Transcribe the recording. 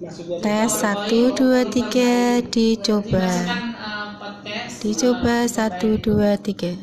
tes satu dua tiga dicoba. Dicoba eh, satu dua tiga.